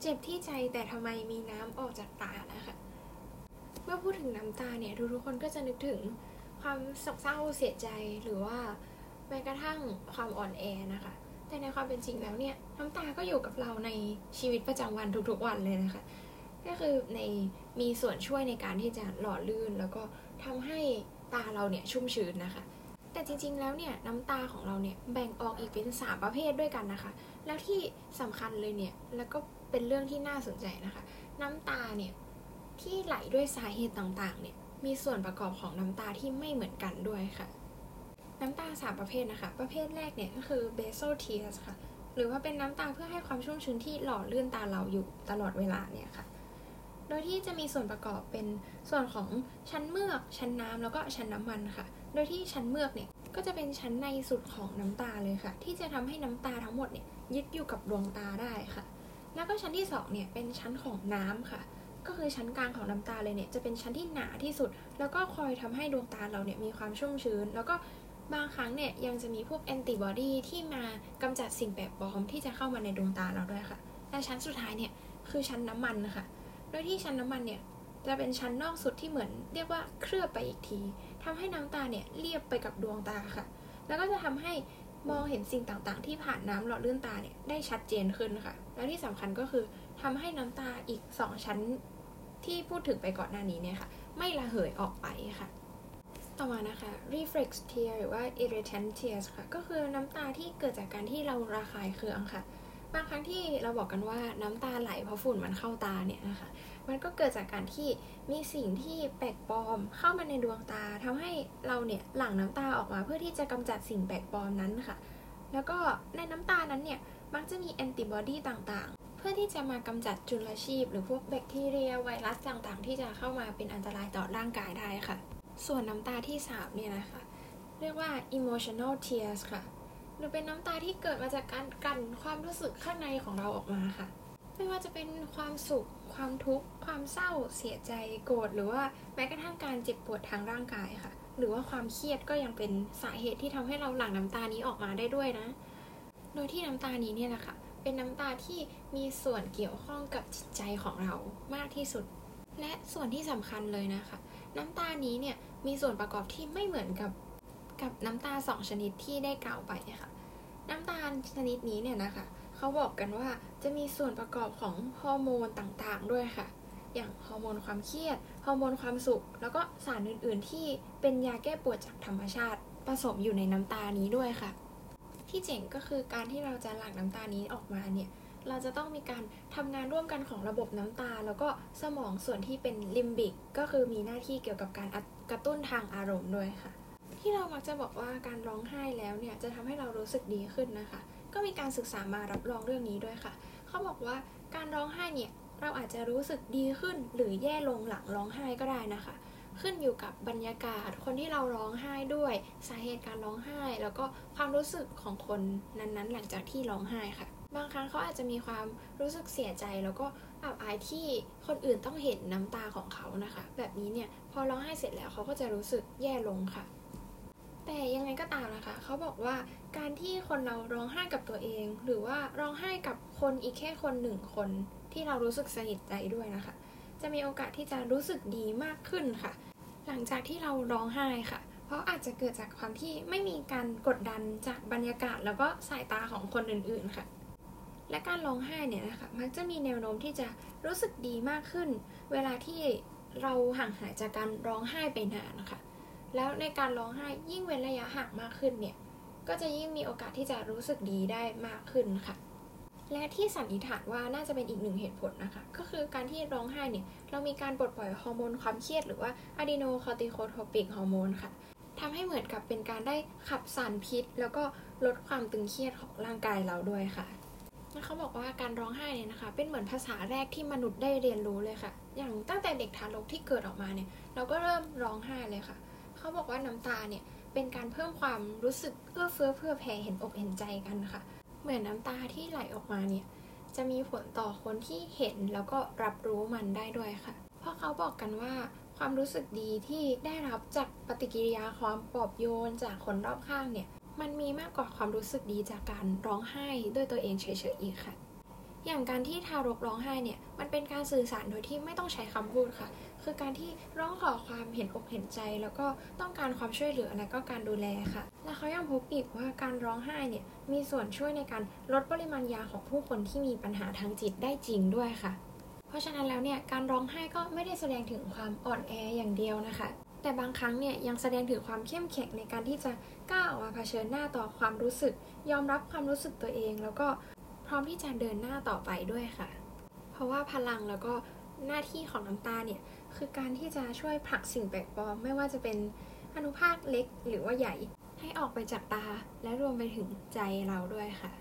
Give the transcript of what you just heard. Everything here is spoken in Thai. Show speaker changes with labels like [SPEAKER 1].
[SPEAKER 1] เจ็บที่ใจแต่ทำไมมีน้ำออกจากตานะคะ เมื่อพูดถึงน้ำตาเนี่ยทุกๆคนก็จะนึกถึงความโศกเศร้าเสียใจหรือว่าแม้กระทั่งความอ่อนแอนะคะ แต่ในความเป็นจริงแล้วเนี่ยน้ำตาก็อยู่กับเราในชีวิตประจำวันทุกๆวันเลยนะคะ ก็คือในมีส่วนช่วยในการที่จะหล่อลื่น แล้วก็ทำให้ตาเราเนี่ยชุ่มชื้นนะคะ แต่จริงๆแล้วเนี่ยน้ำตาของเราเนี่ยแบ่งออกอีกเป็น 3 ประเภทด้วยกันนะคะ แล้วที่สำคัญเลยเนี่ยแล้วก็ เป็นเรื่องที่น่าสนใจนะคะ น้ำตาเนี่ยที่ไหลด้วยสาเหตุต่างๆ เนี่ยมีส่วนประกอบของน้ำตาที่ไม่เหมือนกันด้วยค่ะ น้ำตาสามประเภทนะคะ ประเภทแรกเนี่ยก็คือ basal tears ค่ะ หรือว่าเป็นน้ำตาเพื่อให้ความชุ่มชื้นที่หล่อลื่นตาเราอยู่ตลอดเวลาเนี่ยค่ะ โดยที่จะมีส่วนประกอบเป็นส่วนของชั้นเมือก ชั้นน้ำแล้วก็ชั้นน้ำมันค่ะ โดยที่ชั้นเมือกเนี่ยก็จะเป็นชั้นในสุดของน้ำตาเลยค่ะ ที่จะทำให้น้ำตาทั้งหมดเนี่ยยึดอยู่กับดวงตาได้ค่ะ แล้วก็ชั้นที่สองเนี่ยเป็นชั้นของน้ำค่ะ ก็คือชั้นกลางของน้ำตาเลยเนี่ยจะเป็นชั้นที่หนาที่สุด แล้วก็คอยทำให้ดวงตาเราเนี่ยมีความชุ่มชื้น แล้วก็บางครั้งเนี่ยยังจะมีพวกแอนติบอดีที่มากำจัดสิ่งแปลกปลอมที่จะเข้ามาในดวงตาเราด้วยค่ะ และชั้นสุดท้ายเนี่ยคือชั้นน้ำมันนะคะโดยที่ชั้นน้ำมันเนี่ยจะเป็นชั้นนอกสุดที่เหมือนเรียกว่าเคลือบไปอีกทีทำให้น้ำตาเนี่ยเรียบไปกับดวงตาค่ะ แล้วก็จะทำให้ มองเห็นสิ่งต่างๆ ที่ผ่านน้ำหล่อลื่นตาเนี่ยได้ชัดเจนขึ้นค่ะ แล้วที่สำคัญก็คือทำให้น้ำตาอีก 2 ชั้นที่พูดถึงไปก่อนหน้านี้เนี่ยค่ะ ไม่ระเหยออกไปค่ะ ต่อมานะคะ reflex tear หรือว่า irritant tears ค่ะ ก็คือน้ำตาที่เกิดจากการที่เราระคายเคืองค่ะ บางครั้งที่เราบอกกันว่าน้ำตาไหลเพราะฝุ่นมันเข้าตาเนี่ยนะคะ มันก็เกิดจากการที่มีสิ่งที่แปลกปลอมเข้ามาในดวงตาทำให้เราเนี่ยหลั่งน้ำตาออกมาเพื่อที่จะกำจัดสิ่งแปลกปลอมนั้นค่ะ แล้วก็ในน้ำตานั้นเนี่ยมักจะมีแอนติบอดีต่างๆ เพื่อที่จะมากำจัดจุลชีพ หรือพวกแบคทีเรียไวรัสต่างๆ ที่จะเข้ามาเป็นอันตรายต่อร่างกายได้ค่ะ ส่วนน้ำตาที่3เนี่ยนะคะ เรียกว่า emotional tears ค่ะ หรือเป็นน้ำตาที่เกิดมาจากการกลั่นความรู้สึกข้างในของเราออกมาค่ะ ไม่ว่าจะเป็นความสุข ความทุกข์ ความเศร้า เสียใจ โกรธ หรือว่าแม้กระทั่งการเจ็บปวดทางร่างกายค่ะ หรือว่าความเครียดก็ยังเป็นสาเหตุที่ทำให้เราหลั่งน้ำตานี้ออกมาได้ด้วยนะ โดยที่น้ำตานี้เนี่ยนะค่ะ เป็นน้ำตาที่มีส่วนเกี่ยวข้องกับจิตใจของเรามากที่สุด และส่วนที่สำคัญเลยนะคะ น้ำตานี้เนี่ยมีส่วนประกอบที่ไม่เหมือนกับ กับน้ำตาสองชนิดที่ได้กล่าวไปค่ะ น้ำตาชนิดนี้เนี่ยนะคะเขาบอกกันว่าจะมีส่วนประกอบของฮอร์โมนต่างๆ ด้วยค่ะ อย่างฮอร์โมนความเครียดฮอร์โมนความสุข แล้วก็สารอื่นๆ ที่เป็นยาแก้ปวดจากธรรมชาติผสมอยู่ในน้ำตานี้ด้วยค่ะ ที่เจ๋งก็คือการที่เราจะหลั่งน้ำตานี้ออกมาเนี่ยเราจะต้องมีการทำงานร่วมกันของระบบน้ำตา แล้วก็สมองส่วนที่เป็นลิมบิก ก็คือมีหน้าที่เกี่ยวกับการกระตุ้นทางอารมณ์ด้วยค่ะ ที่เรามักจะบอกว่าการร้องไห้แล้วเนี่ยจะทำให้เรารู้สึกดีขึ้นนะคะ ก็มีการศึกษามารับรองเรื่องนี้ด้วยค่ะ เขาบอกว่าการร้องไห้เนี่ยเราอาจจะรู้สึกดีขึ้นหรือแย่ลงหลังร้องไห้ก็ได้นะคะ ขึ้นอยู่กับบรรยากาศคนที่เราร้องไห้ด้วยสาเหตุการร้องไห้ แล้วก็ความรู้สึกของคนนั้นๆ หลังจากที่ร้องไห้ค่ะ บางครั้งเขาอาจจะมีความรู้สึกเสียใจแล้วก็อับอายที่คนอื่นต้องเห็นน้ำตาของเขานะคะ แบบนี้เนี่ยพอร้องไห้เสร็จแล้วเขาก็จะรู้สึกแย่ลงค่ะ แต่ยังไงก็ตามนะคะเขาบอกว่าการที่คนเราร้องไห้กับตัวเอง หรือว่าร้องไห้กับคนอีกแค่คนหนึ่งคนที่เรารู้สึกสนิทใจด้วยนะคะ จะมีโอกาสที่จะรู้สึกดีมากขึ้นค่ะ หลังจากที่เราร้องไห้ค่ะ เพราะอาจจะเกิดจากความที่ไม่มีการกดดันจากบรรยากาศ แล้วก็สายตาของคนอื่นๆค่ะ และการร้องไห้เนี่ยนะคะมักจะมีแนวโน้มที่จะรู้สึกดีมากขึ้น เวลาที่เราห่างหายจากการร้องไห้ไปนานนะคะ แล้วในการร้องไห้ยิ่งเว้นระยะห่างมากขึ้นเนี่ย ก็จะยิ่งมีโอกาสที่จะรู้สึกดีได้มากขึ้นค่ะ และที่สันนิษฐานว่าน่าจะเป็นอีกหนึ่งเหตุผลนะคะ ก็คือการที่ร้องไห้เนี่ย เรามีการปลดปล่อยฮอร์โมนความเครียดหรือว่า adrenocorticotropic hormone ค่ะทำให้เหมือนกับเป็นการได้ขับสารพิษ แล้วก็ลดความตึงเครียดของร่างกายเราด้วยค่ะและเขาบอกว่าการร้องไห้เนี่ยนะคะ เป็นเหมือนภาษาแรกที่มนุษย์ได้เรียนรู้เลยค่ะ อย่างตั้งแต่เด็กทารกที่เกิดออกมาเนี่ย เราก็เริ่มร้องไห้เลยค่ะ เขาบอกว่าน้ำตาเนี่ยเป็นการเพิ่มความรู้สึกเอื้อเฟื้อเพื่อแผ่เห็นอกเห็นใจกันค่ะ เหมือนน้ำตาที่ไหลออกมาเนี่ยจะมีผลต่อคนที่เห็นแล้วก็รับรู้มันได้ด้วยค่ะ เพราะเขาบอกกันว่าความรู้สึกดีที่ได้รับจากปฏิกิริยาความปลอบโยนจากคนรอบข้างเนี่ย มันมีมากกว่าความรู้สึกดีจากการร้องไห้ด้วยตัวเองเฉยๆอีกค่ะ อย่างการที่ทารกร้องไห้เนี่ยมันเป็นการสื่อสารโดยที่ไม่ต้องใช้คำพูดค่ะ คือการที่ร้องขอความเห็นอกเห็นใจ แล้วก็ต้องการความช่วยเหลือและก็การดูแลค่ะ และเขายังพบอีกว่าการร้องไห้เนี่ยมีส่วนช่วยในการลดปริมาณยาของผู้คนที่มีปัญหาทางจิตได้จริงด้วยค่ะ เพราะฉะนั้นแล้วเนี่ยการร้องไห้ก็ไม่ได้แสดงถึงความอ่อนแออย่างเดียวนะคะแต่บางครั้งเนี่ยยังแสดงถึงความเข้มแข็งในการที่จะกล้าออกมาเผชิญหน้าต่อความรู้สึก ยอมรับความรู้สึกตัวเอง แล้วก็ ร้อมที่จะเดินหน้าต่อไปด้วยค่ะ เพราะว่าพลังแล้วก็หน้าที่ของน้ำตาเนี่ยคือการที่จะช่วยผลักสิ่งแปลกปลอมไม่ว่าจะเป็นอนุภาคเล็กหรือว่าใหญ่ให้ออกไปจากตาและรวมไปถึงใจเราด้วยค่ะ